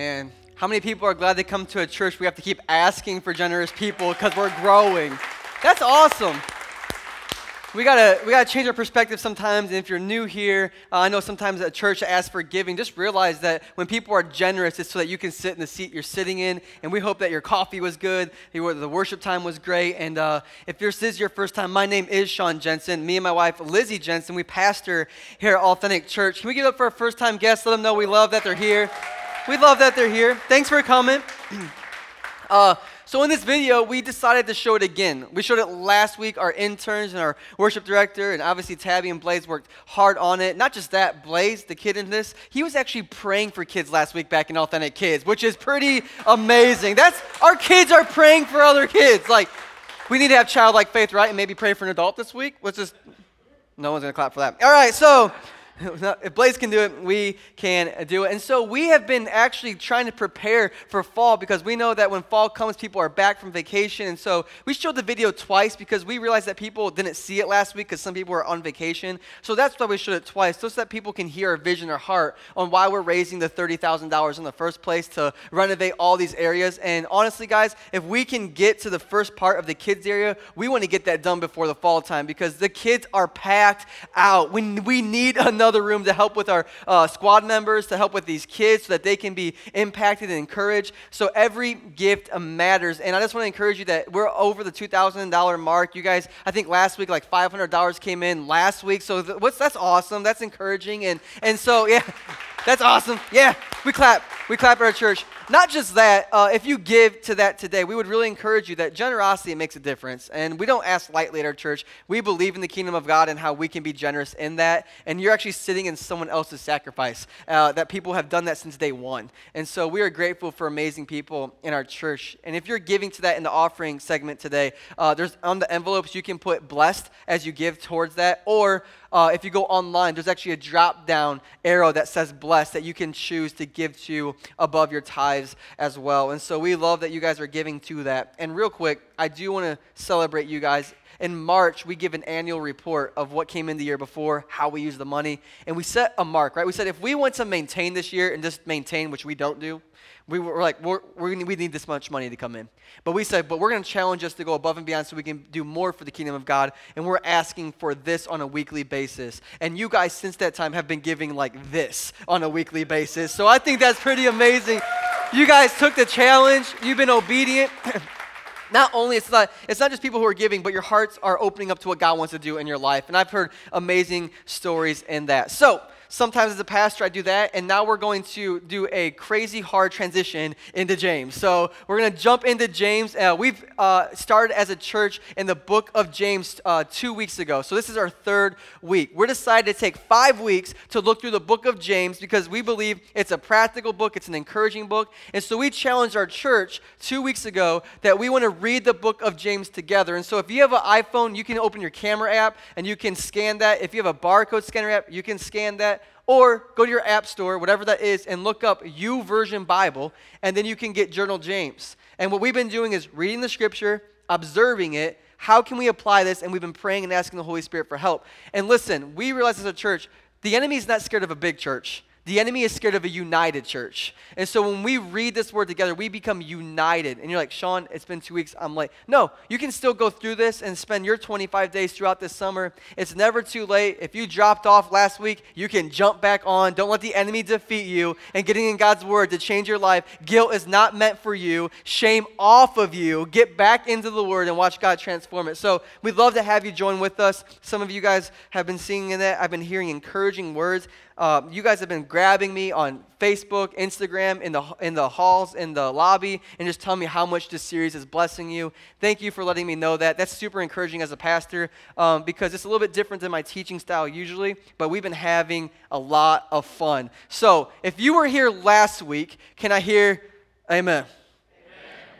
And how many people are glad they come to a church we have to keep asking for generous people because we're growing? That's awesome. We gotta we gotta change our perspective sometimes. And if you're new here, uh, I know sometimes at church asks for giving. Just realize that when people are generous, it's so that you can sit in the seat you're sitting in. And we hope that your coffee was good, the worship time was great. And uh, if this is your first time, my name is Sean Jensen. Me and my wife Lizzie Jensen, we pastor here at Authentic Church. Can we give up for our first time guests? Let them know we love that they're here. We love that they're here. Thanks for coming. Uh, so in this video, we decided to show it again. We showed it last week. Our interns and our worship director, and obviously Tabby and Blaze worked hard on it. Not just that, Blaze, the kid in this, he was actually praying for kids last week back in Authentic Kids, which is pretty amazing. That's our kids are praying for other kids. Like, we need to have childlike faith, right? And maybe pray for an adult this week. Let's just. No one's gonna clap for that. All right, so if Blaze can do it, we can do it. And so we have been actually trying to prepare for fall because we know that when fall comes, people are back from vacation. And so we showed the video twice because we realized that people didn't see it last week because some people were on vacation. So that's why we showed it twice, just so that people can hear our vision, or heart on why we're raising the $30,000 in the first place to renovate all these areas. And honestly, guys, if we can get to the first part of the kids area, we want to get that done before the fall time because the kids are packed out. We, we need another another room to help with our uh, squad members, to help with these kids so that they can be impacted and encouraged. So every gift matters. And I just want to encourage you that we're over the $2,000 mark. You guys, I think last week like $500 came in last week. So th- what's that's awesome. That's encouraging. And and so yeah, that's awesome. Yeah, we clap. We clap at our church. Not just that, uh, if you give to that today, we would really encourage you that generosity makes a difference. And we don't ask lightly at our church. We believe in the kingdom of God and how we can be generous in that. And you're actually sitting in someone else's sacrifice, uh, that people have done that since day one. And so we are grateful for amazing people in our church. And if you're giving to that in the offering segment today, uh, there's on the envelopes you can put blessed as you give towards that. Or uh, if you go online, there's actually a drop down arrow that says blessed that you can choose to give to above your tithes as well. And so we love that you guys are giving to that. And real quick, I do want to celebrate you guys. In March, we give an annual report of what came in the year before, how we use the money, and we set a mark, right? We said if we want to maintain this year and just maintain, which we don't do, we were like, we're, we need this much money to come in. But we said, but we're going to challenge us to go above and beyond so we can do more for the kingdom of God. And we're asking for this on a weekly basis. And you guys, since that time, have been giving like this on a weekly basis. So I think that's pretty amazing. You guys took the challenge, you've been obedient. not only it's not it's not just people who are giving but your hearts are opening up to what god wants to do in your life. And i've heard amazing stories in that. So Sometimes as a pastor, I do that. And now we're going to do a crazy hard transition into James. So we're going to jump into James. Uh, we've uh, started as a church in the book of James uh, two weeks ago. So this is our third week. We're decided to take five weeks to look through the book of James because we believe it's a practical book, it's an encouraging book. And so we challenged our church two weeks ago that we want to read the book of James together. And so if you have an iPhone, you can open your camera app and you can scan that. If you have a barcode scanner app, you can scan that or go to your app store, whatever that is, and look up YouVersion Bible, and then you can get Journal James. And what we've been doing is reading the scripture, observing it. How can we apply this? And we've been praying and asking the Holy Spirit for help. And listen, we realize as a church, the enemy is not scared of a big church. The enemy is scared of a united church. And so when we read this word together, we become united. And you're like, Sean, it's been two weeks. I'm like, no, you can still go through this and spend your 25 days throughout this summer. It's never too late. If you dropped off last week, you can jump back on. Don't let the enemy defeat you. And getting in God's word to change your life. Guilt is not meant for you. Shame off of you. Get back into the word and watch God transform it. So we'd love to have you join with us. Some of you guys have been seeing that. I've been hearing encouraging words. Uh, you guys have been grabbing me on Facebook, Instagram, in the, in the halls, in the lobby, and just tell me how much this series is blessing you. Thank you for letting me know that. That's super encouraging as a pastor um, because it's a little bit different than my teaching style usually, but we've been having a lot of fun. So if you were here last week, can I hear amen?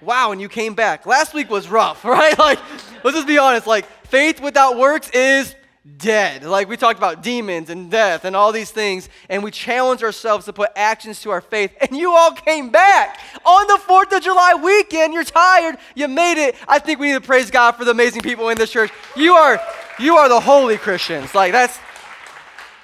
wow, and you came back. Last week was rough, right? Like, let's just be honest. Like, faith without works is dead. Like we talked about demons and death and all these things, and we challenge ourselves to put actions to our faith. And you all came back on the 4th of July weekend. You're tired. You made it. I think we need to praise God for the amazing people in this church. You are you are the holy Christians. Like that's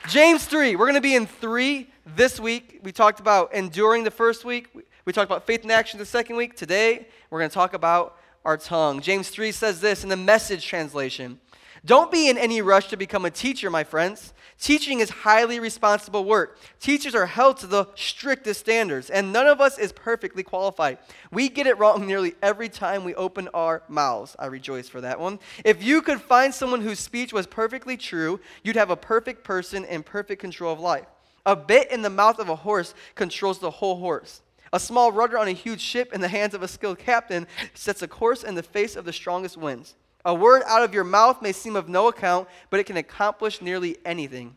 James 3. We're going to be in 3 This week, we talked about enduring the first week. We talked about faith in action the second week. Today, we're going to talk about our tongue. James 3 says this in the message translation Don't be in any rush to become a teacher, my friends. Teaching is highly responsible work. Teachers are held to the strictest standards, and none of us is perfectly qualified. We get it wrong nearly every time we open our mouths. I rejoice for that one. If you could find someone whose speech was perfectly true, you'd have a perfect person in perfect control of life. A bit in the mouth of a horse controls the whole horse. A small rudder on a huge ship in the hands of a skilled captain sets a course in the face of the strongest winds. A word out of your mouth may seem of no account, but it can accomplish nearly anything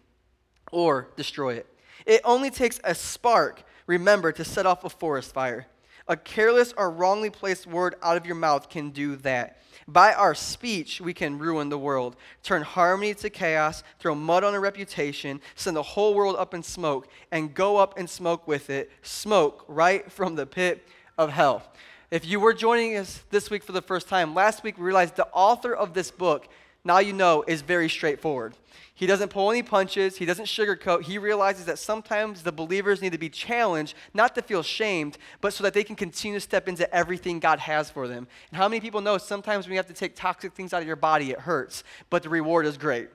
or destroy it. It only takes a spark, remember, to set off a forest fire. A careless or wrongly placed word out of your mouth can do that. By our speech, we can ruin the world, turn harmony to chaos, throw mud on a reputation, send the whole world up in smoke, and go up in smoke with it, smoke right from the pit of hell. If you were joining us this week for the first time, last week we realized the author of this book, now you know, is very straightforward. He doesn't pull any punches, he doesn't sugarcoat. He realizes that sometimes the believers need to be challenged, not to feel shamed, but so that they can continue to step into everything God has for them. And how many people know sometimes when you have to take toxic things out of your body, it hurts, but the reward is great.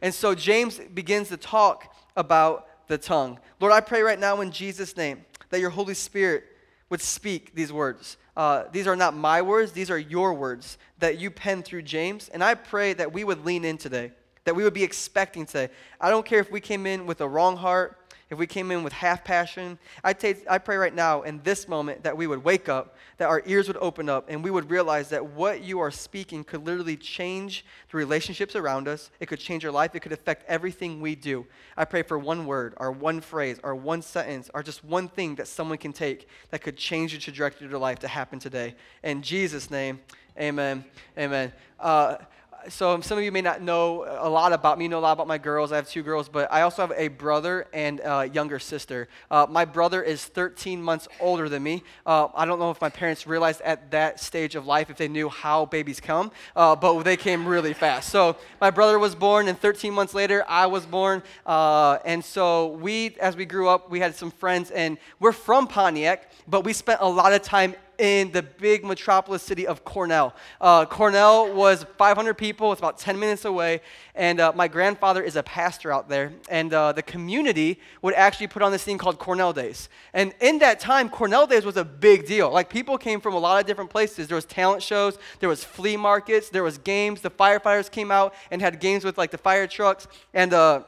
And so James begins to talk about the tongue. Lord, I pray right now in Jesus' name that your Holy Spirit would speak these words. Uh, these are not my words, these are your words that you penned through James. And I pray that we would lean in today, that we would be expecting today. I don't care if we came in with a wrong heart, if we came in with half passion, I, take, I pray right now in this moment that we would wake up, that our ears would open up, and we would realize that what you are speaking could literally change the relationships around us. It could change our life. It could affect everything we do. I pray for one word, or one phrase, or one sentence, or just one thing that someone can take that could change the trajectory of their life to happen today. In Jesus' name, amen. Amen. Uh, so some of you may not know a lot about me, you know a lot about my girls. I have two girls, but I also have a brother and a younger sister. Uh, my brother is 13 months older than me. Uh, I don't know if my parents realized at that stage of life if they knew how babies come, uh, but they came really fast. So my brother was born, and 13 months later, I was born. Uh, and so we, as we grew up, we had some friends, and we're from Pontiac, but we spent a lot of time in the big metropolis city of Cornell. Uh, Cornell was 500 people, it's about 10 minutes away, and uh, my grandfather is a pastor out there. And uh, the community would actually put on this thing called Cornell Days. And in that time, Cornell Days was a big deal. Like people came from a lot of different places. There was talent shows, there was flea markets, there was games. The firefighters came out and had games with like the fire trucks, and uh,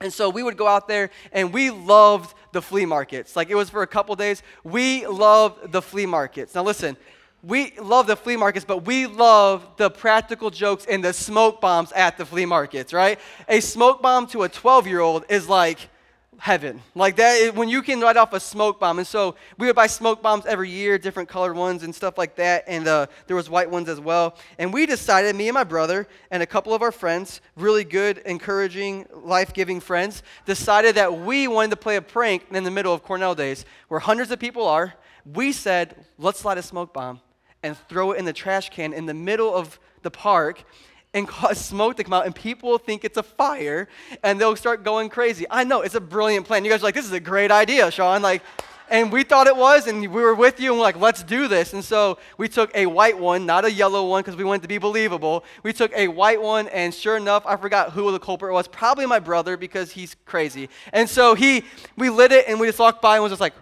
and so we would go out there and we loved the flea markets. Like it was for a couple days. We loved the flea markets. Now listen, we love the flea markets, but we love the practical jokes and the smoke bombs at the flea markets, right? A smoke bomb to a 12 year old is like, heaven. Like that, when you can light off a smoke bomb. And so we would buy smoke bombs every year, different colored ones and stuff like that. And uh, there was white ones as well. And we decided, me and my brother and a couple of our friends, really good, encouraging, life-giving friends, decided that we wanted to play a prank in the middle of Cornell Days, where hundreds of people are. We said, let's light a smoke bomb and throw it in the trash can in the middle of the park and cause smoke to come out, and people think it's a fire, and they'll start going crazy. I know it's a brilliant plan. You guys are like, "This is a great idea, Sean." Like, and we thought it was, and we were with you, and we're like, "Let's do this." And so we took a white one, not a yellow one, because we wanted to be believable. We took a white one, and sure enough, I forgot who the culprit was. Probably my brother, because he's crazy. And so he, we lit it, and we just walked by and was just like,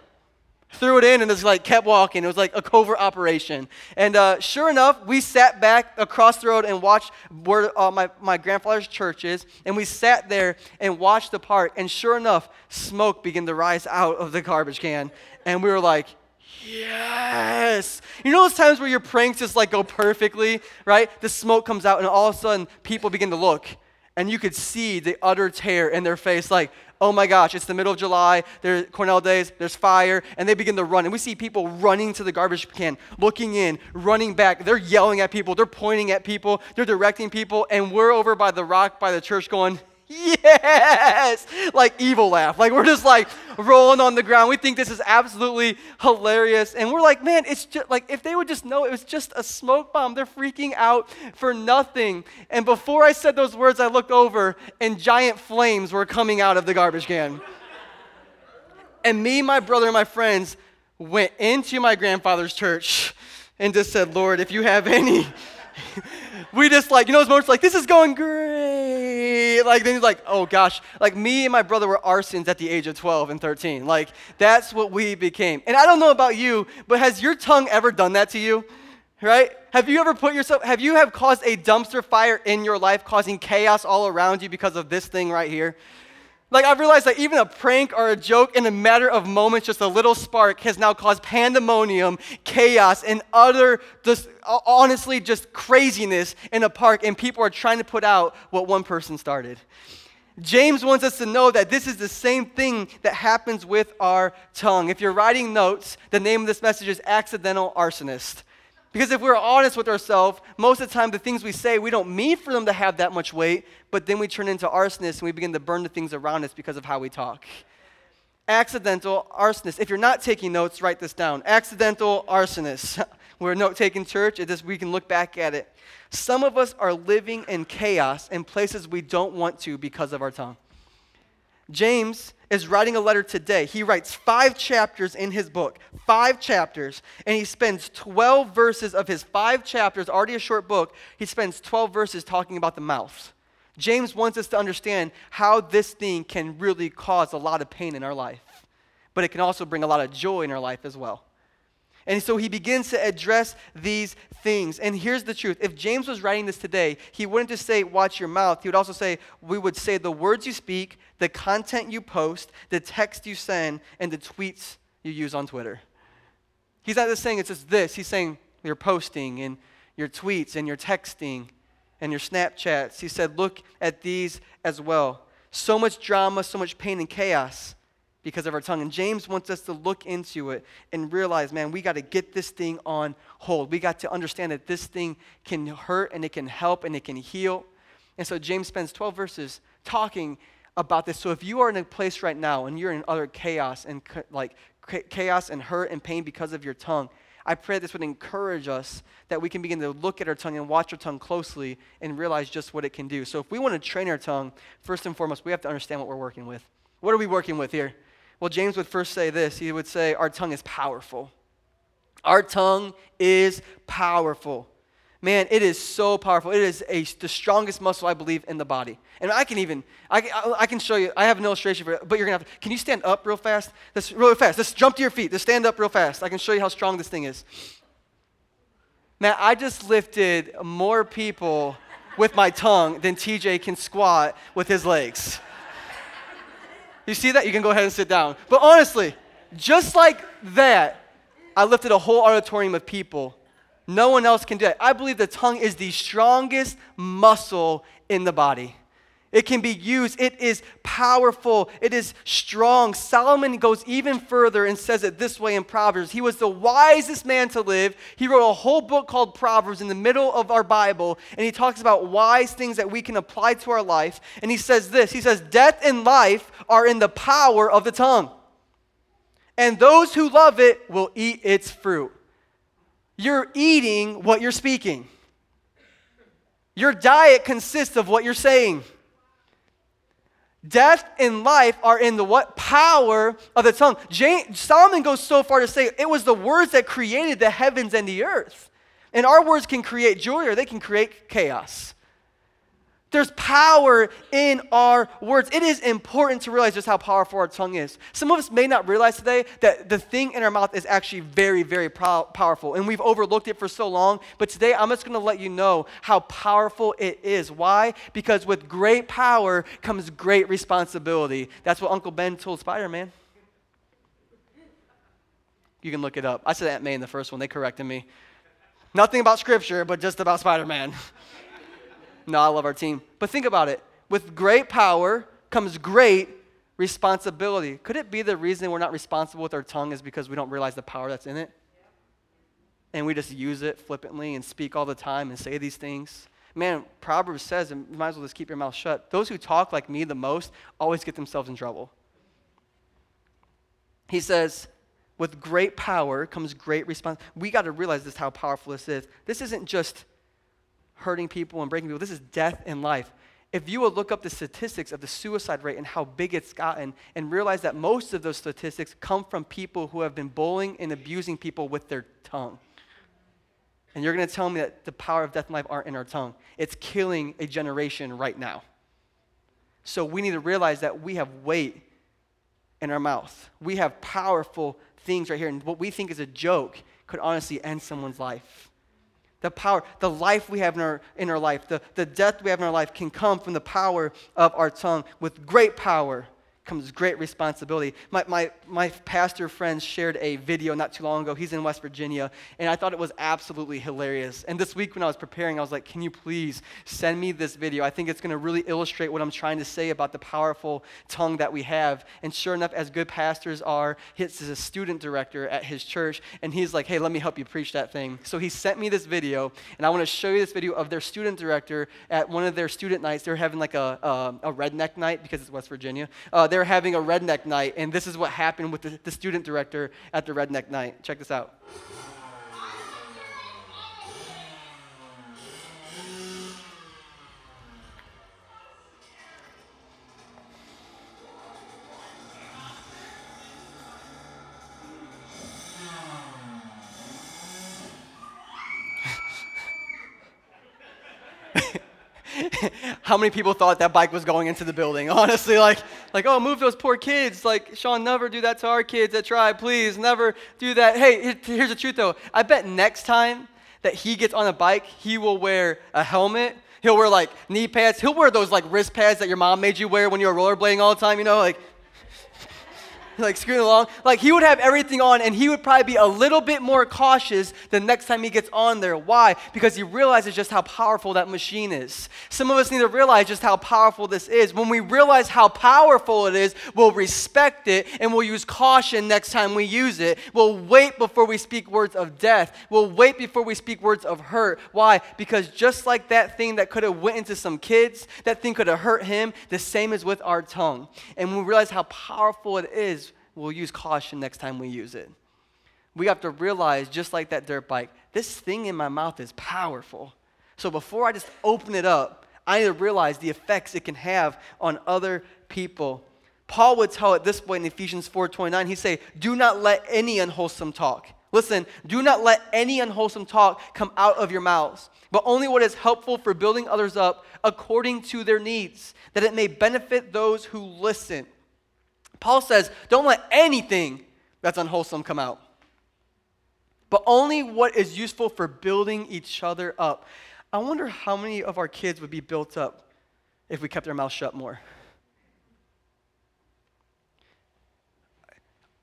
threw it in and just like kept walking. It was like a covert operation. And uh, sure enough, we sat back across the road and watched where uh, my, my grandfather's church is. And we sat there and watched the park. And sure enough, smoke began to rise out of the garbage can. And we were like, yes. You know those times where your pranks just like go perfectly, right? The smoke comes out and all of a sudden people begin to look. And you could see the utter terror in their face, like, oh my gosh, it's the middle of July, there's Cornell days, there's fire, and they begin to run. And we see people running to the garbage can, looking in, running back. They're yelling at people, they're pointing at people, they're directing people, and we're over by the rock by the church going, yes, like evil laugh. Like we're just like rolling on the ground. We think this is absolutely hilarious. And we're like, man, it's just like if they would just know it was just a smoke bomb, they're freaking out for nothing. And before I said those words, I looked over and giant flames were coming out of the garbage can. And me, my brother, and my friends went into my grandfather's church and just said, Lord, if you have any, we just like, you know, those moments like, this is going great. Like, then he's like, oh gosh. Like, me and my brother were arsons at the age of 12 and 13. Like, that's what we became. And I don't know about you, but has your tongue ever done that to you? Right? Have you ever put yourself, have you have caused a dumpster fire in your life, causing chaos all around you because of this thing right here? Like, I've realized that even a prank or a joke in a matter of moments, just a little spark, has now caused pandemonium, chaos, and utter, just uh, honestly, just craziness in a park, and people are trying to put out what one person started. James wants us to know that this is the same thing that happens with our tongue. If you're writing notes, the name of this message is Accidental Arsonist. Because if we're honest with ourselves, most of the time the things we say, we don't mean for them to have that much weight, but then we turn into arsonists and we begin to burn the things around us because of how we talk. Accidental arsonist. If you're not taking notes, write this down. Accidental arsonist. We're a note taking church, it just, we can look back at it. Some of us are living in chaos in places we don't want to because of our tongue. James is writing a letter today. He writes five chapters in his book, five chapters, and he spends 12 verses of his five chapters, already a short book, he spends 12 verses talking about the mouth. James wants us to understand how this thing can really cause a lot of pain in our life, but it can also bring a lot of joy in our life as well. And so he begins to address these things. And here's the truth if James was writing this today, he wouldn't just say, Watch your mouth. He would also say, We would say the words you speak, the content you post, the text you send, and the tweets you use on Twitter. He's not just saying it's just this, he's saying your posting and your tweets and your texting and your Snapchats. He said, Look at these as well. So much drama, so much pain and chaos because of our tongue. And James wants us to look into it and realize, man, we got to get this thing on hold. We got to understand that this thing can hurt and it can help and it can heal. And so James spends 12 verses talking about this. So if you are in a place right now and you're in utter chaos and like chaos and hurt and pain because of your tongue, I pray this would encourage us that we can begin to look at our tongue and watch our tongue closely and realize just what it can do. So if we want to train our tongue, first and foremost, we have to understand what we're working with. What are we working with here? Well, James would first say this he would say, Our tongue is powerful. Our tongue is powerful. Man, it is so powerful. It is a, the strongest muscle, I believe, in the body. And I can even, I, I can show you, I have an illustration for it, but you're to have to, can you stand up real fast? This, real fast. Just jump to your feet. Just stand up real fast. I can show you how strong this thing is. Man, I just lifted more people with my tongue than TJ can squat with his legs. You see that? You can go ahead and sit down. But honestly, just like that, I lifted a whole auditorium of people. No one else can do it. I believe the tongue is the strongest muscle in the body. It can be used. It is powerful. It is strong. Solomon goes even further and says it this way in Proverbs. He was the wisest man to live. He wrote a whole book called Proverbs in the middle of our Bible, and he talks about wise things that we can apply to our life. And he says this He says, Death and life are in the power of the tongue, and those who love it will eat its fruit. You're eating what you're speaking. Your diet consists of what you're saying. Death and life are in the what? Power of the tongue. James, Solomon goes so far to say it was the words that created the heavens and the earth. And our words can create joy or they can create chaos. There's power in our words. It is important to realize just how powerful our tongue is. Some of us may not realize today that the thing in our mouth is actually very, very powerful, and we've overlooked it for so long. But today, I'm just going to let you know how powerful it is. Why? Because with great power comes great responsibility. That's what Uncle Ben told Spider Man. You can look it up. I said Aunt May in the first one, they corrected me. Nothing about Scripture, but just about Spider Man. No, I love our team. But think about it. With great power comes great responsibility. Could it be the reason we're not responsible with our tongue is because we don't realize the power that's in it? And we just use it flippantly and speak all the time and say these things. Man, Proverbs says, and you might as well just keep your mouth shut. Those who talk like me the most always get themselves in trouble. He says, with great power comes great response. We got to realize this how powerful this is. This isn't just hurting people and breaking people. This is death in life. if you would look up the statistics of the suicide rate and how big it's gotten and realize that most of those statistics come from people who have been bullying and abusing people with their tongue. And you're going to tell me that the power of death and life aren't in our tongue. It's killing a generation right now. So we need to realize that we have weight in our mouth. We have powerful things right here. And what we think is a joke could honestly end someone's life. The power, the life we have in our, in our life, the, the death we have in our life can come from the power of our tongue with great power comes great responsibility. My, my, my pastor friend shared a video not too long ago. He's in West Virginia, and I thought it was absolutely hilarious. And this week when I was preparing, I was like, can you please send me this video? I think it's going to really illustrate what I'm trying to say about the powerful tongue that we have. And sure enough, as good pastors are, he's a student director at his church, and he's like, hey, let me help you preach that thing. So he sent me this video, and I want to show you this video of their student director at one of their student nights. They're having like a, a, a redneck night because it's West Virginia. Uh, they're having a redneck night, and this is what happened with the, the student director at the redneck night. Check this out. How many people thought that bike was going into the building? Honestly, like, like, oh, move those poor kids. Like, Sean, never do that to our kids at Tribe, please. Never do that. Hey, here's the truth though. I bet next time that he gets on a bike, he will wear a helmet. He'll wear like knee pads. He'll wear those like wrist pads that your mom made you wear when you were rollerblading all the time, you know, like like screwing along. Like he would have everything on and he would probably be a little bit more cautious the next time he gets on there. Why? Because he realizes just how powerful that machine is. Some of us need to realize just how powerful this is. When we realize how powerful it is, we'll respect it and we'll use caution next time we use it. We'll wait before we speak words of death. We'll wait before we speak words of hurt. Why? Because just like that thing that could have went into some kids, that thing could have hurt him, the same is with our tongue. And we realize how powerful it is, we'll use caution next time we use it. We have to realize, just like that dirt bike, this thing in my mouth is powerful. So before I just open it up, I need to realize the effects it can have on other people. Paul would tell at this point in Ephesians 4:29. He'd say, "Do not let any unwholesome talk. Listen, do not let any unwholesome talk come out of your mouths, but only what is helpful for building others up according to their needs, that it may benefit those who listen." Paul says, don't let anything that's unwholesome come out, but only what is useful for building each other up. I wonder how many of our kids would be built up if we kept our mouth shut more.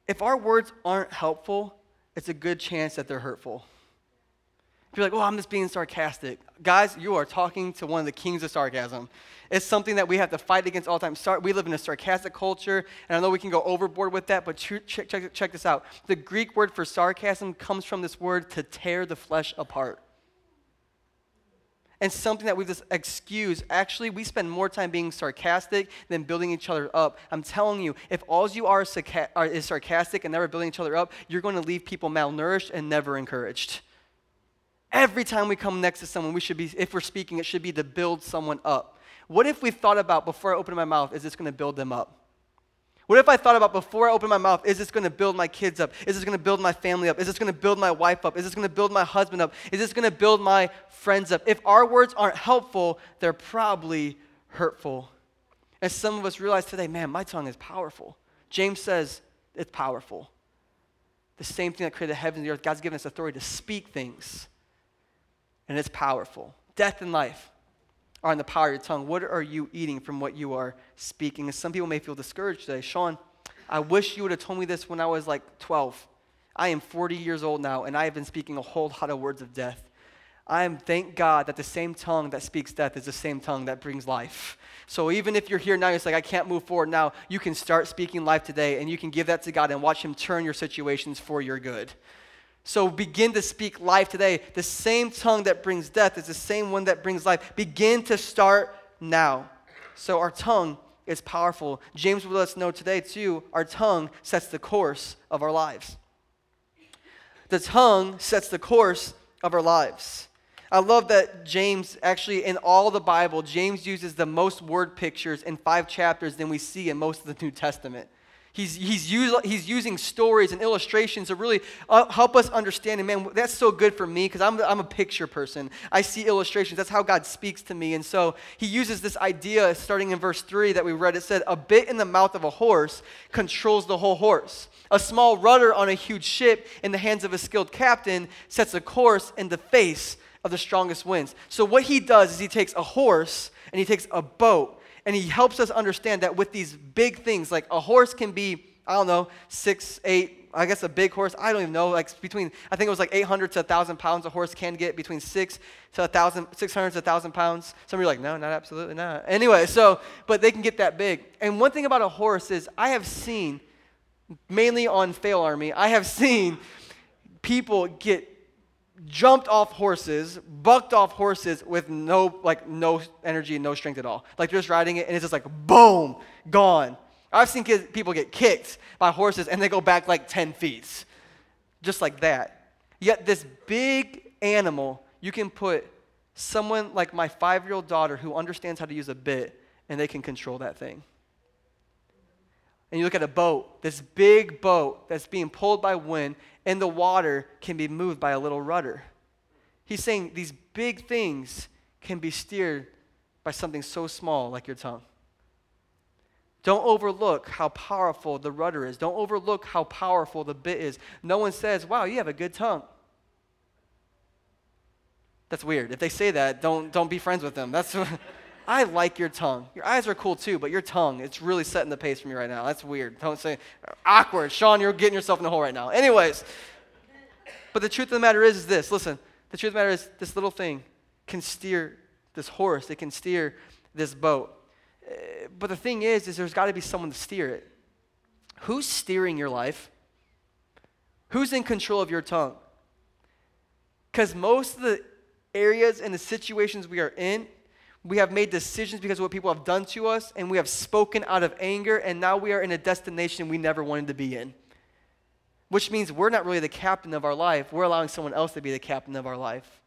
If our words aren't helpful, it's a good chance that they're hurtful. If you're like, oh, I'm just being sarcastic. Guys, you are talking to one of the kings of sarcasm. It's something that we have to fight against all the time. We live in a sarcastic culture, and I know we can go overboard with that, but check, check, check this out. The Greek word for sarcasm comes from this word to tear the flesh apart. And something that we just excuse. Actually, we spend more time being sarcastic than building each other up. I'm telling you, if all you are is sarcastic and never building each other up, you're going to leave people malnourished and never encouraged. Every time we come next to someone, we should be, if we're speaking, it should be to build someone up. What if we thought about before I open my mouth, is this going to build them up? What if I thought about before I open my mouth, is this going to build my kids up? Is this going to build my family up? Is this going to build my wife up? Is this going to build my husband up? Is this going to build my friends up? If our words aren't helpful, they're probably hurtful. And some of us realize today, man, my tongue is powerful. James says it's powerful. The same thing that created the heavens and the earth, God's given us authority to speak things and it's powerful. Death and life are in the power of your tongue. What are you eating from what you are speaking? And some people may feel discouraged today. Sean, I wish you would have told me this when I was like 12. I am 40 years old now, and I have been speaking a whole lot of words of death. I am, thank God, that the same tongue that speaks death is the same tongue that brings life. So even if you're here now, it's like, I can't move forward now, you can start speaking life today, and you can give that to God and watch Him turn your situations for your good. So begin to speak life today. The same tongue that brings death is the same one that brings life. Begin to start now. So our tongue is powerful. James will let us know today, too, our tongue sets the course of our lives. The tongue sets the course of our lives. I love that James, actually, in all the Bible, James uses the most word pictures in five chapters than we see in most of the New Testament. He's, he's, use, he's using stories and illustrations to really uh, help us understand. And man, that's so good for me because I'm, I'm a picture person. I see illustrations. That's how God speaks to me. And so he uses this idea starting in verse 3 that we read. It said, A bit in the mouth of a horse controls the whole horse. A small rudder on a huge ship in the hands of a skilled captain sets a course in the face of the strongest winds. So, what he does is he takes a horse and he takes a boat and he helps us understand that with these big things, like a horse can be, I don't know, six, eight, I guess a big horse, I don't even know, like between, I think it was like 800 to 1,000 pounds a horse can get, between six to 1,000, 600 to 1,000 pounds. Some of you are like, no, not absolutely not. Anyway, so, but they can get that big. And one thing about a horse is I have seen, mainly on FailArmy, I have seen people get jumped off horses, bucked off horses with no like no energy and no strength at all. Like they're just riding it and it's just like boom, gone. I've seen kids, people get kicked by horses and they go back like 10 feet. Just like that. Yet this big animal, you can put someone like my 5-year-old daughter who understands how to use a bit and they can control that thing. And you look at a boat, this big boat that's being pulled by wind, and the water can be moved by a little rudder. He's saying these big things can be steered by something so small like your tongue. Don't overlook how powerful the rudder is. Don't overlook how powerful the bit is. No one says, Wow, you have a good tongue. That's weird. If they say that, don't, don't be friends with them. That's. I like your tongue. Your eyes are cool too, but your tongue, it's really setting the pace for me right now. That's weird. Don't say awkward. Sean, you're getting yourself in the hole right now. Anyways, but the truth of the matter is, is this. Listen, the truth of the matter is this little thing can steer this horse. It can steer this boat. Eh, but the thing is, is there's got to be someone to steer it. Who's steering your life? Who's in control of your tongue? Because most of the areas and the situations we are in, we have made decisions because of what people have done to us, and we have spoken out of anger, and now we are in a destination we never wanted to be in. Which means we're not really the captain of our life. We're allowing someone else to be the captain of our life.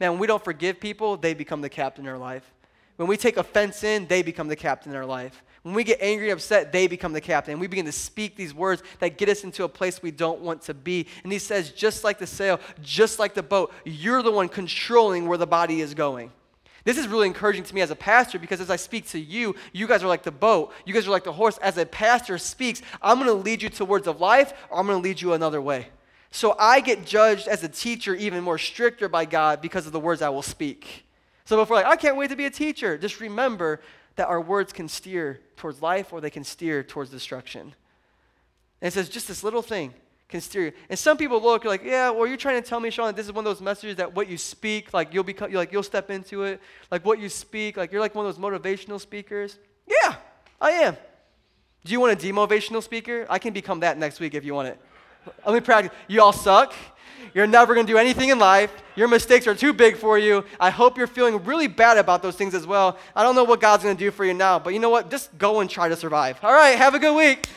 Man, when we don't forgive people, they become the captain in our life. When we take offense in, they become the captain in our life. When we get angry and upset, they become the captain. And we begin to speak these words that get us into a place we don't want to be. And he says, just like the sail, just like the boat, you're the one controlling where the body is going. This is really encouraging to me as a pastor because as I speak to you, you guys are like the boat. You guys are like the horse. As a pastor speaks, I'm going to lead you to words of life or I'm going to lead you another way. So I get judged as a teacher even more stricter by God because of the words I will speak. So before like, I can't wait to be a teacher, just remember that our words can steer towards life or they can steer towards destruction. And it says just this little thing And some people look like, yeah, well, you're trying to tell me, Sean, that this is one of those messages that what you speak, like you'll become, like you'll step into it, like what you speak, like you're like one of those motivational speakers. Yeah, I am. Do you want a demotivational speaker? I can become that next week if you want it. Let me practice. You all suck. You're never going to do anything in life. Your mistakes are too big for you. I hope you're feeling really bad about those things as well. I don't know what God's going to do for you now, but you know what? Just go and try to survive. All right, have a good week.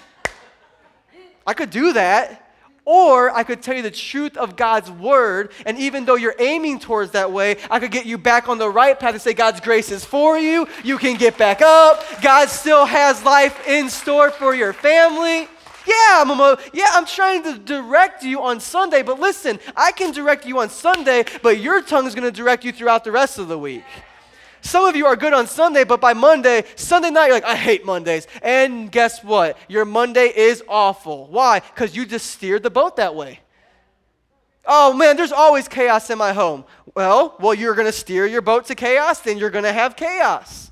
I could do that. Or I could tell you the truth of God's word, and even though you're aiming towards that way, I could get you back on the right path and say, God's grace is for you. You can get back up. God still has life in store for your family. Yeah, I'm a, yeah, I'm trying to direct you on Sunday, but listen, I can direct you on Sunday, but your tongue is going to direct you throughout the rest of the week. Some of you are good on Sunday, but by Monday, Sunday night, you're like, I hate Mondays. And guess what? Your Monday is awful. Why? Because you just steered the boat that way. Oh man, there's always chaos in my home. Well, well, you're going to steer your boat to chaos, then you're going to have chaos.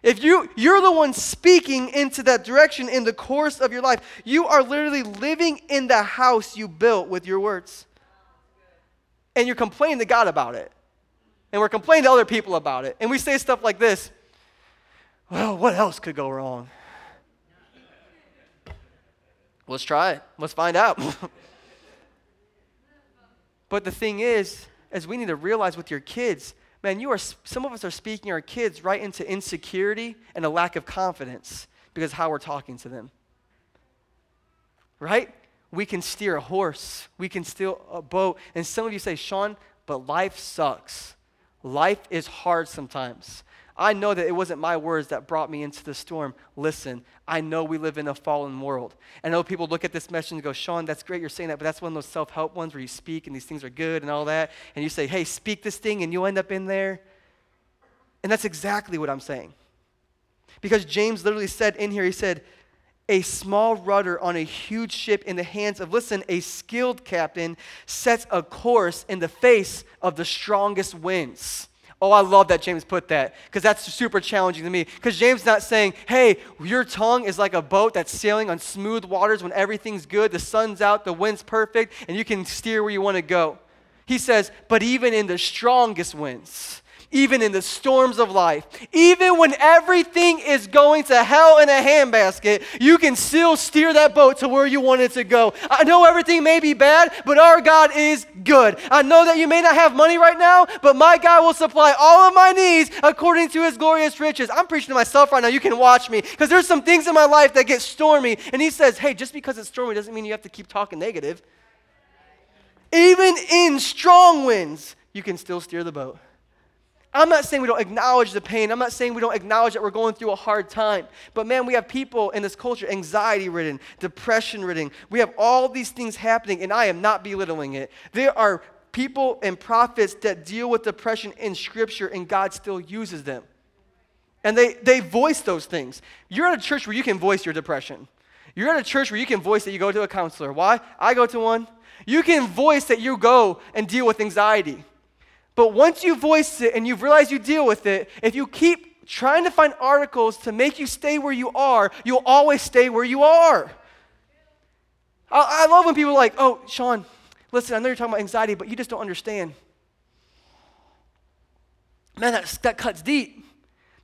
If you you're the one speaking into that direction in the course of your life, you are literally living in the house you built with your words. And you're complaining to God about it and we're complaining to other people about it. And we say stuff like this Well, what else could go wrong? Let's try it. Let's find out. but the thing is, as we need to realize with your kids, man, you are some of us are speaking our kids right into insecurity and a lack of confidence because how we're talking to them. Right? We can steer a horse, we can steer a boat. And some of you say, Sean, but life sucks. Life is hard sometimes. I know that it wasn't my words that brought me into the storm. Listen, I know we live in a fallen world. I know people look at this message and go, Sean, that's great you're saying that, but that's one of those self help ones where you speak and these things are good and all that. And you say, hey, speak this thing, and you'll end up in there. And that's exactly what I'm saying. Because James literally said in here, he said, a small rudder on a huge ship in the hands of, listen, a skilled captain sets a course in the face of the strongest winds. Oh, I love that James put that because that's super challenging to me. Because James not saying, hey, your tongue is like a boat that's sailing on smooth waters when everything's good, the sun's out, the wind's perfect, and you can steer where you want to go. He says, but even in the strongest winds, even in the storms of life, even when everything is going to hell in a handbasket, you can still steer that boat to where you want it to go. I know everything may be bad, but our God is good. I know that you may not have money right now, but my God will supply all of my needs according to his glorious riches. I'm preaching to myself right now. You can watch me because there's some things in my life that get stormy. And he says, hey, just because it's stormy doesn't mean you have to keep talking negative. Even in strong winds, you can still steer the boat. I'm not saying we don't acknowledge the pain. I'm not saying we don't acknowledge that we're going through a hard time. But man, we have people in this culture anxiety ridden, depression ridden. We have all these things happening, and I am not belittling it. There are people and prophets that deal with depression in Scripture, and God still uses them. And they, they voice those things. You're at a church where you can voice your depression. You're at a church where you can voice that you go to a counselor. Why? I go to one. You can voice that you go and deal with anxiety. But once you voice it and you've realized you deal with it, if you keep trying to find articles to make you stay where you are, you'll always stay where you are. I, I love when people are like, oh, Sean, listen, I know you're talking about anxiety, but you just don't understand. Man, that, that cuts deep.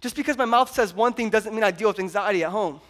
Just because my mouth says one thing doesn't mean I deal with anxiety at home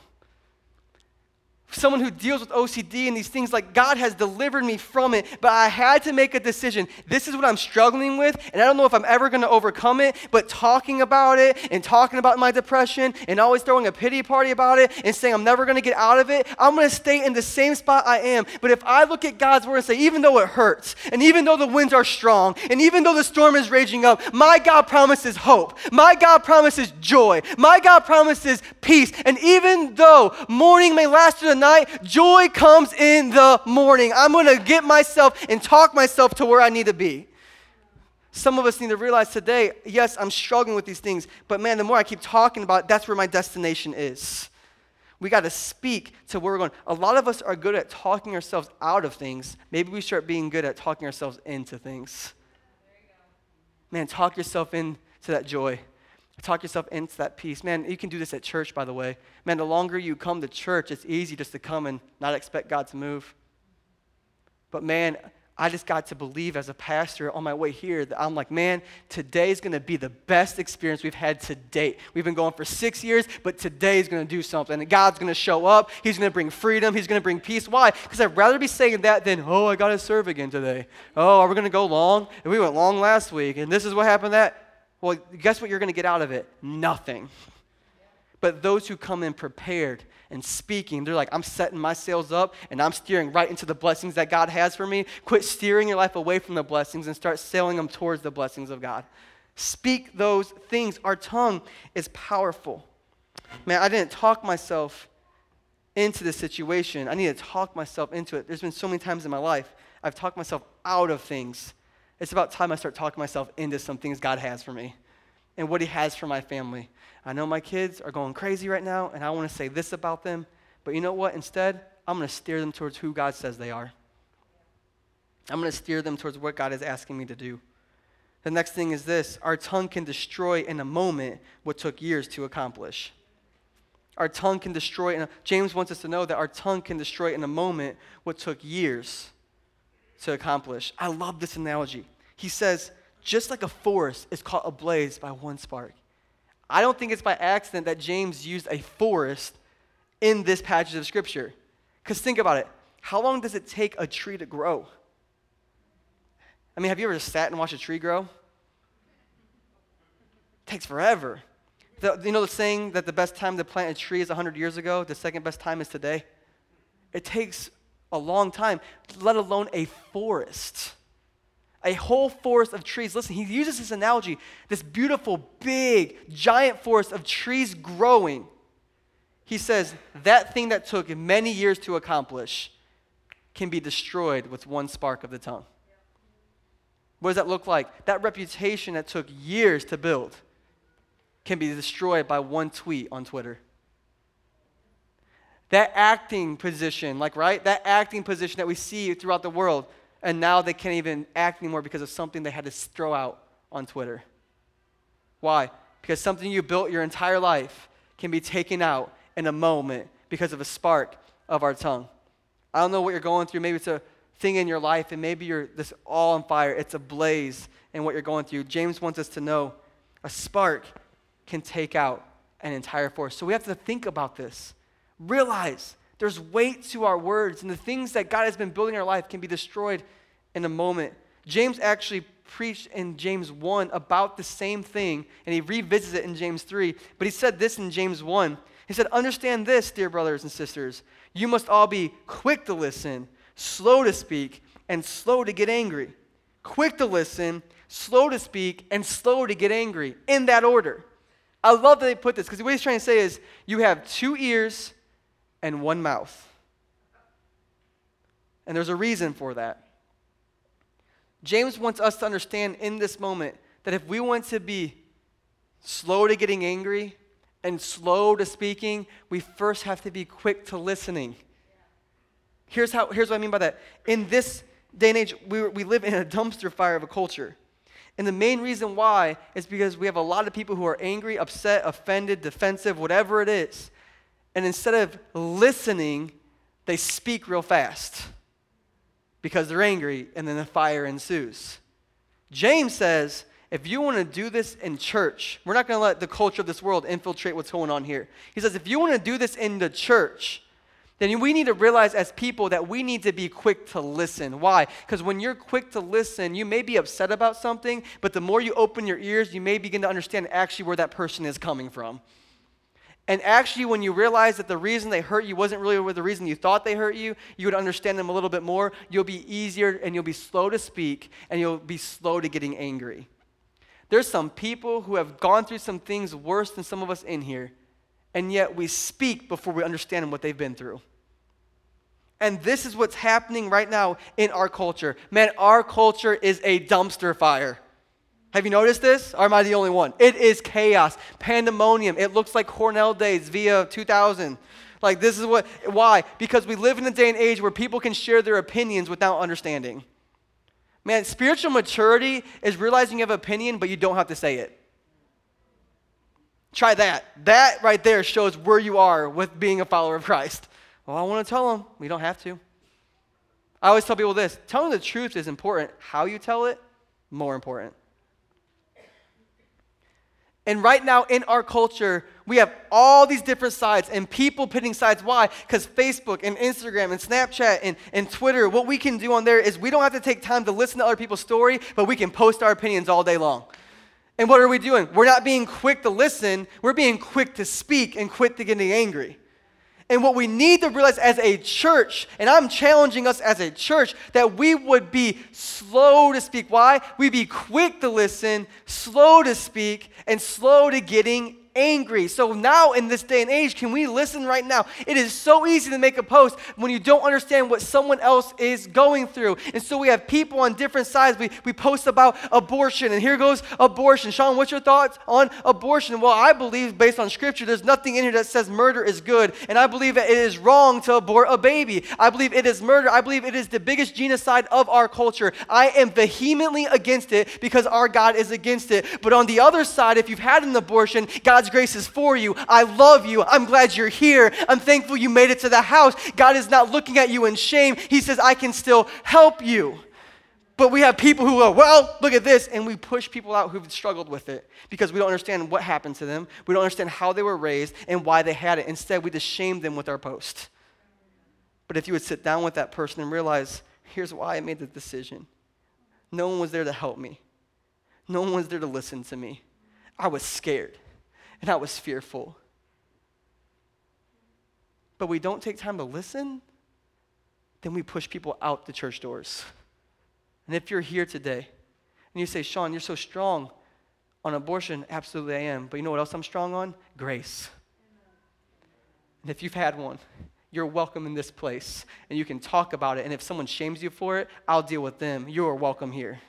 someone who deals with OCD and these things, like God has delivered me from it, but I had to make a decision. This is what I'm struggling with, and I don't know if I'm ever going to overcome it, but talking about it and talking about my depression and always throwing a pity party about it and saying I'm never going to get out of it, I'm going to stay in the same spot I am. But if I look at God's word and say, even though it hurts, and even though the winds are strong, and even though the storm is raging up, my God promises hope. My God promises joy. My God promises peace. And even though morning may last through the joy comes in the morning. I'm going to get myself and talk myself to where I need to be. Some of us need to realize today, yes, I'm struggling with these things, but man, the more I keep talking about it, that's where my destination is. We got to speak to where we're going. A lot of us are good at talking ourselves out of things. Maybe we start being good at talking ourselves into things. Man, talk yourself into that joy. Talk yourself into that peace. Man, you can do this at church, by the way. Man, the longer you come to church, it's easy just to come and not expect God to move. But man, I just got to believe as a pastor on my way here that I'm like, man, today is going to be the best experience we've had to date. We've been going for six years, but today is going to do something. And God's going to show up. He's going to bring freedom. He's going to bring peace. Why? Because I'd rather be saying that than, oh, I got to serve again today. Oh, are we going to go long? And we went long last week, and this is what happened that. Well, guess what you're going to get out of it? Nothing. But those who come in prepared and speaking, they're like, I'm setting my sails up and I'm steering right into the blessings that God has for me. Quit steering your life away from the blessings and start sailing them towards the blessings of God. Speak those things. Our tongue is powerful. Man, I didn't talk myself into this situation. I need to talk myself into it. There's been so many times in my life I've talked myself out of things it's about time I start talking myself into some things God has for me and what He has for my family. I know my kids are going crazy right now, and I want to say this about them, but you know what? Instead, I'm going to steer them towards who God says they are. I'm going to steer them towards what God is asking me to do. The next thing is this our tongue can destroy in a moment what took years to accomplish. Our tongue can destroy, James wants us to know that our tongue can destroy in a moment what took years to accomplish. I love this analogy. He says, just like a forest is caught ablaze by one spark. I don't think it's by accident that James used a forest in this passage of scripture. Because think about it. How long does it take a tree to grow? I mean, have you ever just sat and watched a tree grow? It takes forever. The, you know the saying that the best time to plant a tree is 100 years ago, the second best time is today? It takes a long time, let alone a forest. a whole forest of trees. Listen, he uses this analogy this beautiful, big, giant forest of trees growing. He says that thing that took many years to accomplish can be destroyed with one spark of the tongue. What does that look like? That reputation that took years to build can be destroyed by one tweet on Twitter. That acting position, like, right? That acting position that we see throughout the world and now they can't even act anymore because of something they had to throw out on Twitter. Why? Because something you built your entire life can be taken out in a moment because of a spark of our tongue. I don't know what you're going through. Maybe it's a thing in your life, and maybe you're this all on fire. It's a blaze in what you're going through. James wants us to know a spark can take out an entire forest. So we have to think about this. Realize there's weight to our words, and the things that God has been building in our life can be destroyed in a moment. James actually preached in James 1 about the same thing, and he revisits it in James 3. But he said this in James 1. He said, Understand this, dear brothers and sisters. You must all be quick to listen, slow to speak, and slow to get angry. Quick to listen, slow to speak, and slow to get angry, in that order. I love that they put this because what he's trying to say is you have two ears and one mouth. And there's a reason for that. James wants us to understand in this moment that if we want to be slow to getting angry and slow to speaking, we first have to be quick to listening. Here's, how, here's what I mean by that. In this day and age, we, we live in a dumpster fire of a culture. And the main reason why is because we have a lot of people who are angry, upset, offended, defensive, whatever it is. And instead of listening, they speak real fast because they're angry, and then the fire ensues. James says, if you want to do this in church, we're not going to let the culture of this world infiltrate what's going on here. He says, if you want to do this in the church, then we need to realize as people that we need to be quick to listen. Why? Because when you're quick to listen, you may be upset about something, but the more you open your ears, you may begin to understand actually where that person is coming from. And actually, when you realize that the reason they hurt you wasn't really the reason you thought they hurt you, you would understand them a little bit more. You'll be easier and you'll be slow to speak and you'll be slow to getting angry. There's some people who have gone through some things worse than some of us in here, and yet we speak before we understand what they've been through. And this is what's happening right now in our culture. Man, our culture is a dumpster fire. Have you noticed this? Or am I the only one? It is chaos, pandemonium. It looks like Cornell days via 2000. Like, this is what, why? Because we live in a day and age where people can share their opinions without understanding. Man, spiritual maturity is realizing you have an opinion, but you don't have to say it. Try that. That right there shows where you are with being a follower of Christ. Well, I want to tell them. We don't have to. I always tell people this telling the truth is important. How you tell it, more important. And right now in our culture, we have all these different sides and people picking sides. Why? Because Facebook and Instagram and Snapchat and, and Twitter, what we can do on there is we don't have to take time to listen to other people's story, but we can post our opinions all day long. And what are we doing? We're not being quick to listen, we're being quick to speak and quick to getting angry. And what we need to realize as a church, and I'm challenging us as a church, that we would be slow to speak. Why? We'd be quick to listen, slow to speak, and slow to getting angry. So now in this day and age, can we listen right now? It is so easy to make a post when you don't understand what someone else is going through. And so we have people on different sides. We, we post about abortion, and here goes abortion. Sean, what's your thoughts on abortion? Well, I believe based on scripture, there's nothing in here that says murder is good. And I believe that it is wrong to abort a baby. I believe it is murder. I believe it is the biggest genocide of our culture. I am vehemently against it because our God is against it. But on the other side, if you've had an abortion, God God's grace is for you. I love you. I'm glad you're here. I'm thankful you made it to the house. God is not looking at you in shame. He says, I can still help you. But we have people who go, well, look at this, and we push people out who've struggled with it because we don't understand what happened to them. We don't understand how they were raised and why they had it. Instead, we just shame them with our post. But if you would sit down with that person and realize, here's why I made the decision no one was there to help me, no one was there to listen to me. I was scared and I was fearful. But we don't take time to listen, then we push people out the church doors. And if you're here today And you say, Sean, you're so strong on abortion. Absolutely, I am. But you know what else I'm strong on? Grace. And if you've had one, you're welcome in this place and you can talk about it. And if someone shames you for it, I'll deal with them. You are welcome here.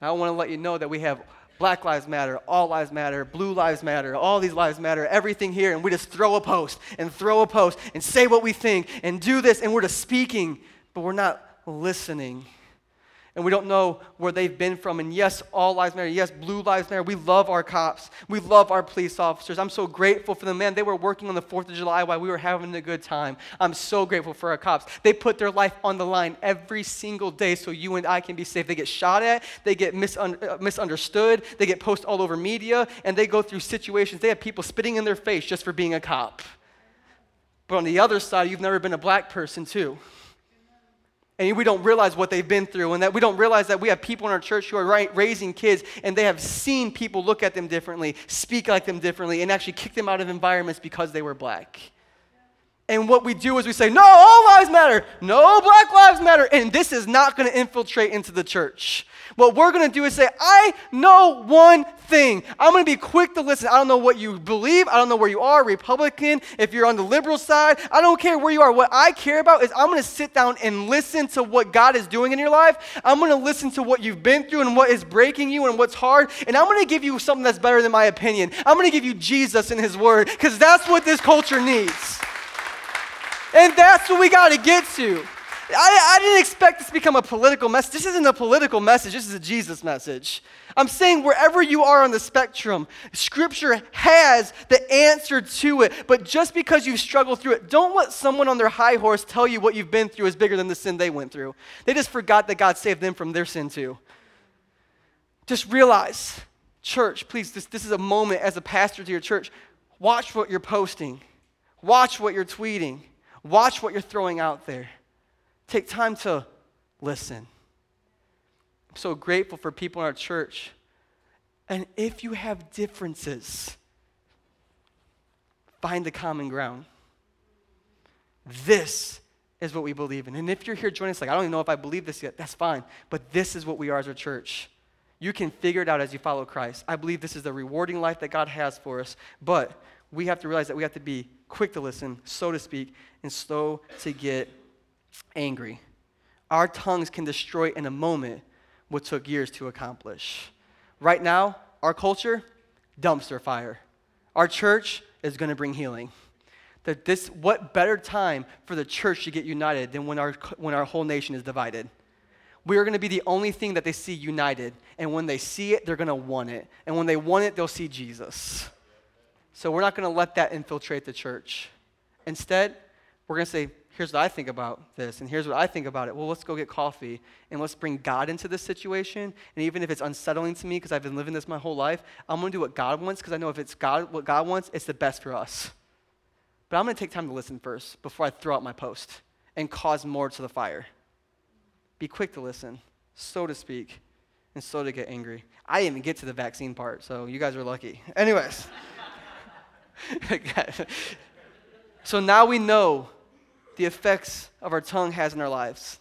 I want to let you know that we have Black Lives Matter, All Lives Matter, Blue Lives Matter, all these lives matter, everything here, and we just throw a post and throw a post and say what we think and do this, and we're just speaking, but we're not listening and we don't know where they've been from. And yes, all lives matter. Yes, blue lives matter. We love our cops. We love our police officers. I'm so grateful for them. Man, they were working on the 4th of July while we were having a good time. I'm so grateful for our cops. They put their life on the line every single day so you and I can be safe. They get shot at, they get misun- uh, misunderstood, they get posted all over media, and they go through situations. They have people spitting in their face just for being a cop. But on the other side, you've never been a black person, too and we don't realize what they've been through and that we don't realize that we have people in our church who are raising kids and they have seen people look at them differently speak like them differently and actually kick them out of environments because they were black and what we do is we say, no, all lives matter. No, black lives matter. And this is not going to infiltrate into the church. What we're going to do is say, I know one thing. I'm going to be quick to listen. I don't know what you believe. I don't know where you are, Republican, if you're on the liberal side. I don't care where you are. What I care about is I'm going to sit down and listen to what God is doing in your life. I'm going to listen to what you've been through and what is breaking you and what's hard. And I'm going to give you something that's better than my opinion. I'm going to give you Jesus and His Word because that's what this culture needs. And that's what we got to get to. I, I, didn't expect this to become a political message. This isn't a political message, this is a Jesus message. I'm saying wherever you are on the spectrum, Scripture has the answer to it. But just because you've struggled through it, don't let someone on their high horse tell you what you've been through is bigger than the sin they went through. They just forgot that God saved them from their sin too. Just realize, church, please, this, this is a moment as a pastor to your church. Watch what you're posting, watch what you're tweeting Watch what you're throwing out there. Take time to listen. I'm so grateful for people in our church. And if you have differences, find the common ground. This is what we believe in. And if you're here joining us, like, I don't even know if I believe this yet, that's fine. But this is what we are as a church. You can figure it out as you follow Christ. I believe this is the rewarding life that God has for us. But we have to realize that we have to be quick to listen, so to speak, and slow to get angry. Our tongues can destroy in a moment what took years to accomplish. Right now, our culture, dumpster fire. Our church is going to bring healing. That this, what better time for the church to get united than when our, when our whole nation is divided? We are going to be the only thing that they see united. And when they see it, they're going to want it. And when they want it, they'll see Jesus. So we're not going to let that infiltrate the church. Instead, we're going to say, here's what I think about this, and here's what I think about it. Well, let's go get coffee, and let's bring God into this situation. And even if it's unsettling to me because I've been living this my whole life, I'm going to do what God wants because I know if it's God, what God wants, it's the best for us. But I'm going to take time to listen first before I throw out my post and cause more to the fire. Be quick to listen, so to speak, and slow to get angry. I didn't even get to the vaccine part, so you guys are lucky. Anyways. so now we know the effects of our tongue has in our lives,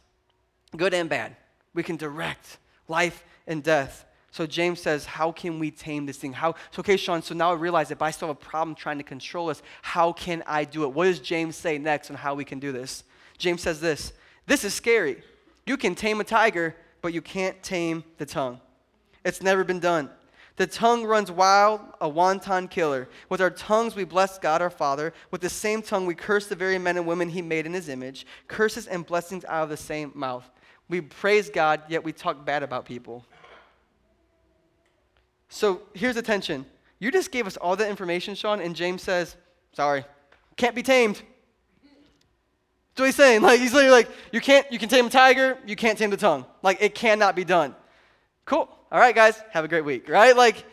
good and bad. We can direct life and death. So James says, How can we tame this thing? How so okay, Sean, so now I realize if I still have a problem trying to control us, how can I do it? What does James say next on how we can do this? James says this: This is scary. You can tame a tiger, but you can't tame the tongue. It's never been done. The tongue runs wild, a wanton killer. With our tongues we bless God our Father. With the same tongue we curse the very men and women he made in his image. Curses and blessings out of the same mouth. We praise God, yet we talk bad about people. So here's the tension. You just gave us all that information, Sean, and James says, sorry, can't be tamed. That's what he's saying. Like he's literally like, you can't, you can tame a tiger, you can't tame the tongue. Like it cannot be done. Cool. All right, guys, have a great week, right? Like,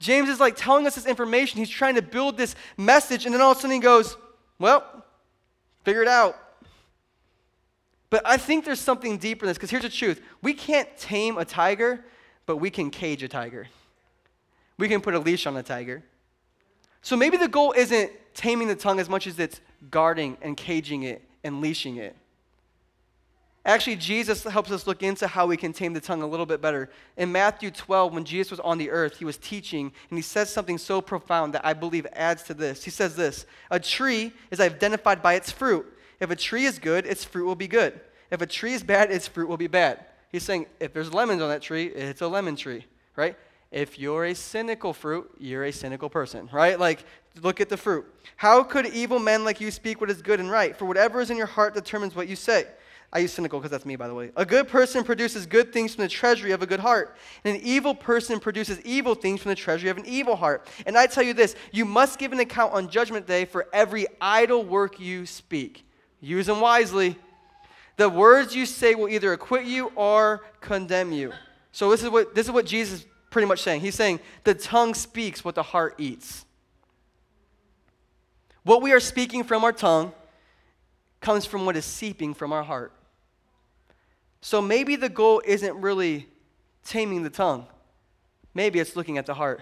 James is like telling us this information. He's trying to build this message, and then all of a sudden he goes, Well, figure it out. But I think there's something deeper in this, because here's the truth we can't tame a tiger, but we can cage a tiger. We can put a leash on a tiger. So maybe the goal isn't taming the tongue as much as it's guarding and caging it and leashing it. Actually, Jesus helps us look into how we can tame the tongue a little bit better. In Matthew 12, when Jesus was on the earth, he was teaching, and he says something so profound that I believe adds to this. He says this A tree is identified by its fruit. If a tree is good, its fruit will be good. If a tree is bad, its fruit will be bad. He's saying if there's lemons on that tree, it's a lemon tree, right? If you're a cynical fruit, you're a cynical person, right? Like, look at the fruit. How could evil men like you speak what is good and right? For whatever is in your heart determines what you say. I use cynical because that's me, by the way. A good person produces good things from the treasury of a good heart, and an evil person produces evil things from the treasury of an evil heart. And I tell you this you must give an account on Judgment Day for every idle work you speak. Use them wisely. The words you say will either acquit you or condemn you. So this is what this is what Jesus is pretty much saying. He's saying the tongue speaks what the heart eats. What we are speaking from our tongue comes from what is seeping from our heart. So maybe the goal isn't really taming the tongue. Maybe it's looking at the heart.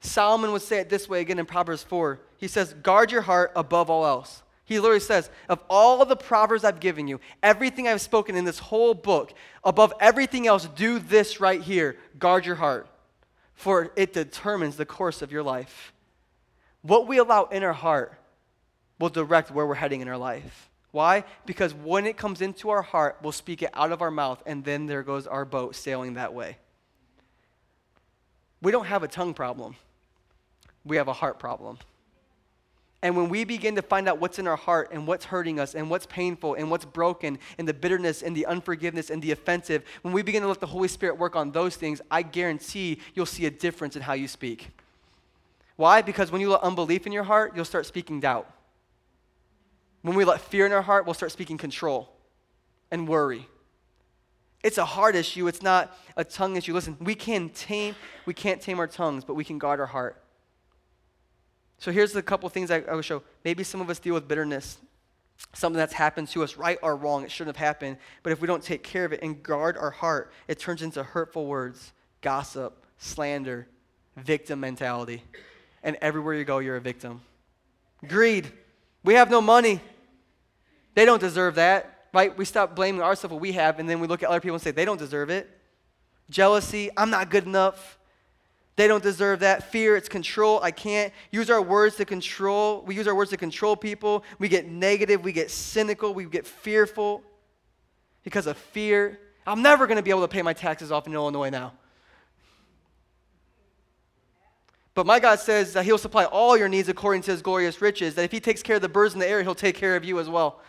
Solomon would say it this way again in Proverbs 4. He says, Guard your heart above all else. He literally says, Of all the Proverbs I've given you, everything I've spoken in this whole book, above everything else, do this right here guard your heart, for it determines the course of your life. What we allow in our heart will direct where we're heading in our life. Why? Because when it comes into our heart, we'll speak it out of our mouth, and then there goes our boat sailing that way. We don't have a tongue problem, we have a heart problem. And when we begin to find out what's in our heart and what's hurting us and what's painful and what's broken and the bitterness and the unforgiveness and the offensive, when we begin to let the Holy Spirit work on those things, I guarantee you'll see a difference in how you speak. Why? Because when you let unbelief in your heart, you'll start speaking doubt. When we let fear in our heart, we'll start speaking control and worry. It's a heart issue, it's not a tongue issue. Listen, we can tame, we can't tame our tongues, but we can guard our heart. So here's a couple things I, I will show. Maybe some of us deal with bitterness, something that's happened to us, right or wrong. It shouldn't have happened. But if we don't take care of it and guard our heart, it turns into hurtful words, gossip, slander, victim mentality. And everywhere you go, you're a victim. Greed. We have no money. They don't deserve that, right? We stop blaming ourselves what we have, and then we look at other people and say, they don't deserve it. Jealousy. I'm not good enough. They don't deserve that. Fear, it's control. I can't use our words to control. We use our words to control people. We get negative. We get cynical. We get fearful because of fear. I'm never going to be able to pay my taxes off in Illinois now. But my God says that He'll supply all your needs according to His glorious riches, that if He takes care of the birds in the air, He'll take care of you as well.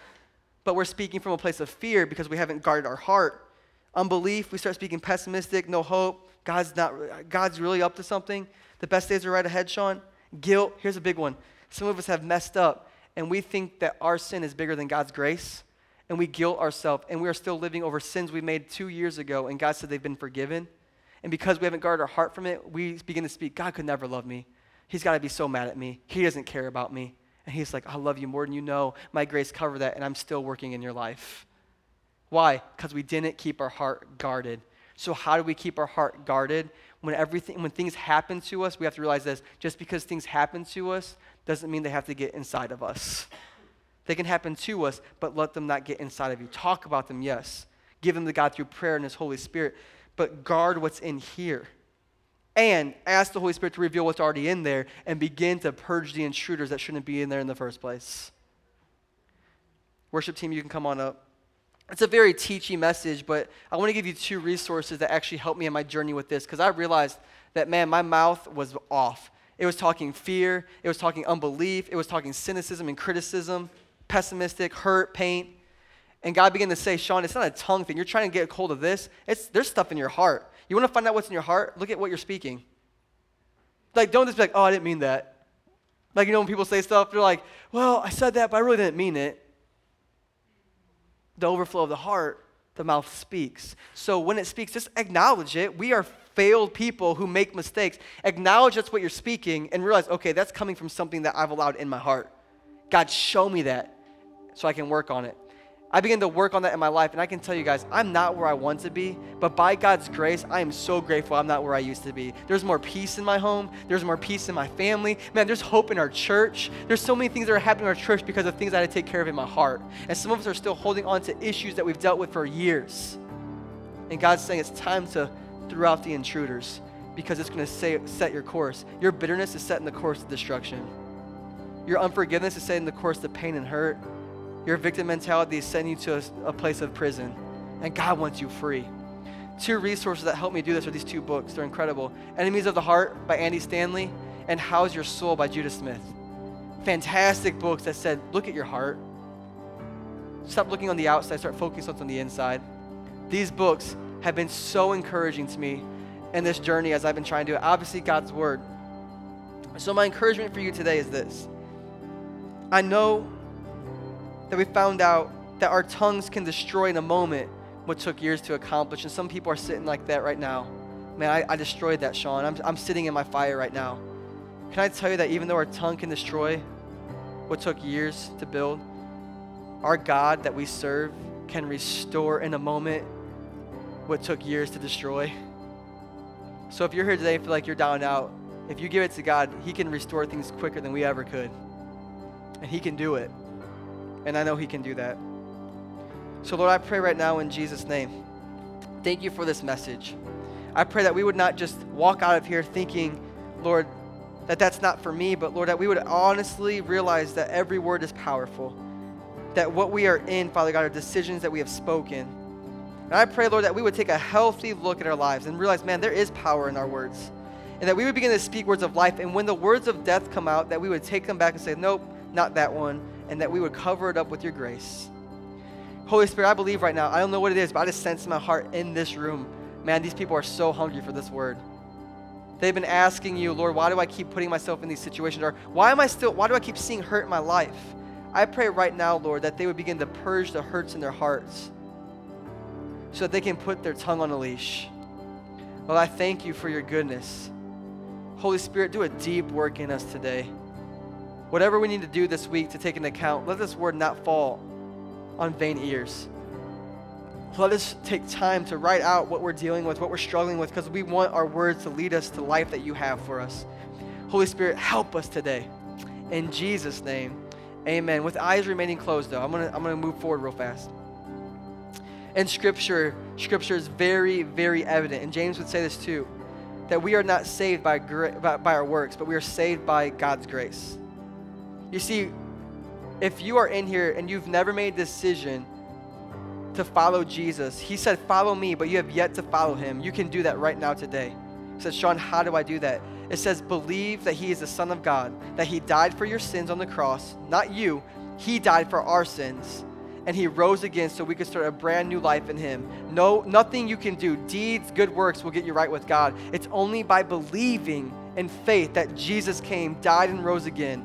But we're speaking from a place of fear because we haven't guarded our heart. Unbelief, we start speaking pessimistic, no hope. God's not God's really up to something. The best days are right ahead, Sean. Guilt, here's a big one. Some of us have messed up and we think that our sin is bigger than God's grace and we guilt ourselves and we are still living over sins we made 2 years ago and God said they've been forgiven. And because we haven't guarded our heart from it, we begin to speak, God could never love me. He's got to be so mad at me. He doesn't care about me. And he's like, I love you more than you know. My grace covered that, and I'm still working in your life. Why? Because we didn't keep our heart guarded. So how do we keep our heart guarded? When everything when things happen to us, we have to realize this. Just because things happen to us doesn't mean they have to get inside of us. They can happen to us, but let them not get inside of you. Talk about them, yes. Give them to God through prayer and His Holy Spirit, but guard what's in here. And ask the Holy Spirit to reveal what's already in there and begin to purge the intruders that shouldn't be in there in the first place. Worship team, you can come on up. It's a very teachy message, but I want to give you two resources that actually helped me in my journey with this because I realized that, man, my mouth was off. It was talking fear, it was talking unbelief, it was talking cynicism and criticism, pessimistic, hurt, pain. And God began to say, Sean, it's not a tongue thing. You're trying to get a hold of this. It's, there's stuff in your heart. You want to find out what's in your heart? Look at what you're speaking. Like, don't just be like, oh, I didn't mean that. Like, you know, when people say stuff, they're like, well, I said that, but I really didn't mean it the overflow of the heart, the mouth speaks. So when it speaks, just acknowledge it. We are failed people who make mistakes. Acknowledge that's what you're speaking and realize, okay, that's coming from something that I've allowed in my heart. God, show me that so I can work on it. I began to work on that in my life, and I can tell you guys, I'm not where I want to be, but by God's grace, I am so grateful I'm not where I used to be. There's more peace in my home, there's more peace in my family. Man, there's hope in our church. There's so many things that are happening in our church because of things I had to take care of in my heart. And some of us are still holding on to issues that we've dealt with for years. And God's saying it's time to throw out the intruders because it's going to set your course. Your bitterness is setting the course of destruction. Your unforgiveness is setting the course of pain and hurt. Your victim mentality is sending you to a, a place of prison, and God wants you free. Two resources that help me do this are these two books. They're incredible Enemies of the Heart by Andy Stanley and How's Your Soul by Judah Smith. Fantastic books that said, look at your heart. Stop looking on the outside, start focusing on the inside. These books have been so encouraging to me in this journey as I've been trying to do it. Obviously, God's Word. So, my encouragement for you today is this I know that we found out that our tongues can destroy in a moment what took years to accomplish. And some people are sitting like that right now. Man, I, I destroyed that, Sean. I'm, I'm sitting in my fire right now. Can I tell you that even though our tongue can destroy what took years to build, our God that we serve can restore in a moment what took years to destroy? So if you're here today and feel like you're down and out, if you give it to God, He can restore things quicker than we ever could. And He can do it. And I know He can do that. So, Lord, I pray right now in Jesus' name, thank you for this message. I pray that we would not just walk out of here thinking, Lord, that that's not for me, but Lord, that we would honestly realize that every word is powerful. That what we are in, Father God, are decisions that we have spoken. And I pray, Lord, that we would take a healthy look at our lives and realize, man, there is power in our words. And that we would begin to speak words of life. And when the words of death come out, that we would take them back and say, nope, not that one. And that we would cover it up with your grace. Holy Spirit, I believe right now, I don't know what it is, but I just sense in my heart in this room, man, these people are so hungry for this word. They've been asking you, Lord, why do I keep putting myself in these situations? Or why am I still, why do I keep seeing hurt in my life? I pray right now, Lord, that they would begin to purge the hurts in their hearts so that they can put their tongue on a leash. Lord, I thank you for your goodness. Holy Spirit, do a deep work in us today. Whatever we need to do this week to take into account, let this word not fall on vain ears. Let us take time to write out what we're dealing with, what we're struggling with, because we want our words to lead us to life that you have for us. Holy Spirit, help us today. In Jesus' name, amen. With eyes remaining closed, though, I'm going to I'm going to move forward real fast. In Scripture, Scripture is very, very evident, and James would say this too, that we are not saved by, by, by our works, but we are saved by God's grace. You see, if you are in here and you've never made a decision to follow Jesus, he said, Follow me, but you have yet to follow him. You can do that right now today. He said, Sean, how do I do that? It says, Believe that he is the Son of God, that he died for your sins on the cross, not you. He died for our sins. And he rose again so we could start a brand new life in him. No, nothing you can do, deeds, good works will get you right with God. It's only by believing in faith that Jesus came, died, and rose again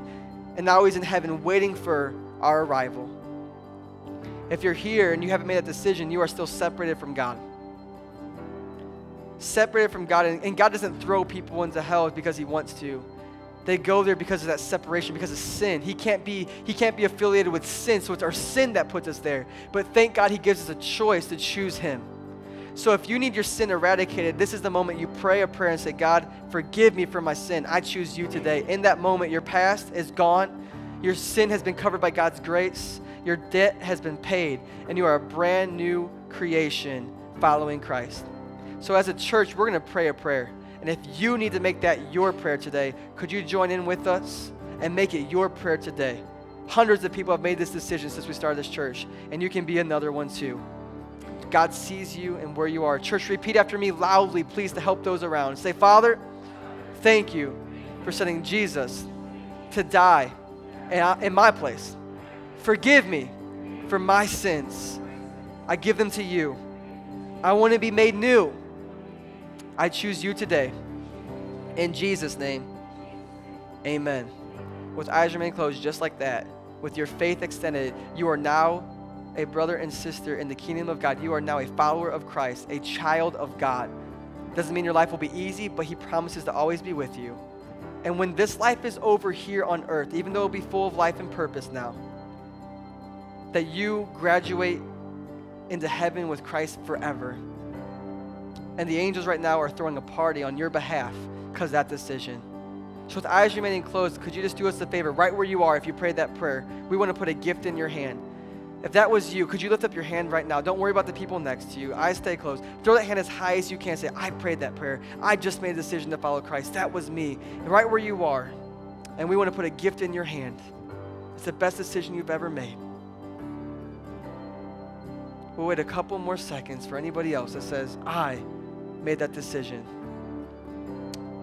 and now he's in heaven waiting for our arrival. If you're here and you haven't made that decision, you are still separated from God. Separated from God, and, God doesn't throw people into hell because he wants to. They go there because of that separation, because of sin. He can't be, he can't be affiliated with sin, so it's our sin that puts us there. But thank God he gives us a choice to choose him. So if you need your sin eradicated, this is the moment you pray a prayer and say, God, forgive me for my sin. I choose you today. In that moment, your past is gone. Your sin has been covered by God's grace. Your debt has been paid, and you are a brand new creation following Christ. So, as a church, we're going to pray a prayer. And if you need to make that your prayer today, could you join in with us and make it your prayer today? Hundreds of people have made this decision since we started this church, and you can be another one too. God sees you and where you are. Church, repeat after me loudly, please, to help those around. Say, Father, thank you for sending Jesus to die in my place. Forgive me for my sins. I give them to you. I want to be made new. I choose you today. In Jesus' name, amen. With eyes remain closed, just like that, with your faith extended, you are now a brother and sister in the kingdom of God. You are now a follower of Christ, a child of God. Doesn't mean your life will be easy, but He promises to always be with you. And when this life is over here on earth, even though it'll be full of life and purpose now, that you graduate into heaven with Christ forever. And the angels right now are throwing a party on your behalf because that decision. So, with eyes remaining closed, could you just do us a favor right where you are if you prayed that prayer? We want to put a gift in your hand. If that was you, could you lift up your hand right now? Don't worry about the people next to you. Eyes stay closed. Throw that hand as high as you can. Say, I prayed that prayer. I just made a decision to follow Christ. That was me. And right where you are. And we want to put a gift in your hand. It's the best decision you've ever made. We'll wait a couple more seconds for anybody else that says, I made that decision.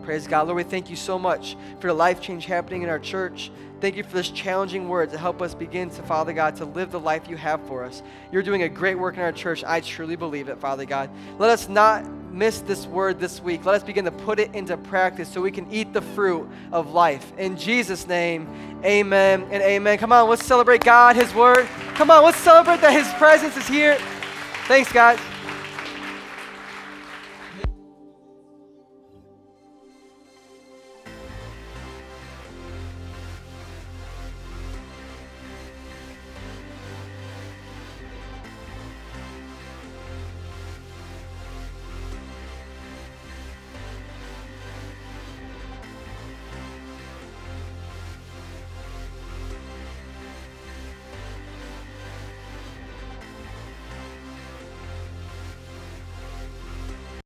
Praise God. Lord, we thank you so much for the life change happening in our church. Thank you for this challenging word to help us begin to, Father God, to live the life you have for us. You're doing a great work in our church. I truly believe it, Father God. Let us not miss this word this week. Let us begin to put it into practice so we can eat the fruit of life. In Jesus' name, amen and amen. Come on, let's celebrate God, His word. Come on, let's celebrate that His presence is here. Thanks, guys.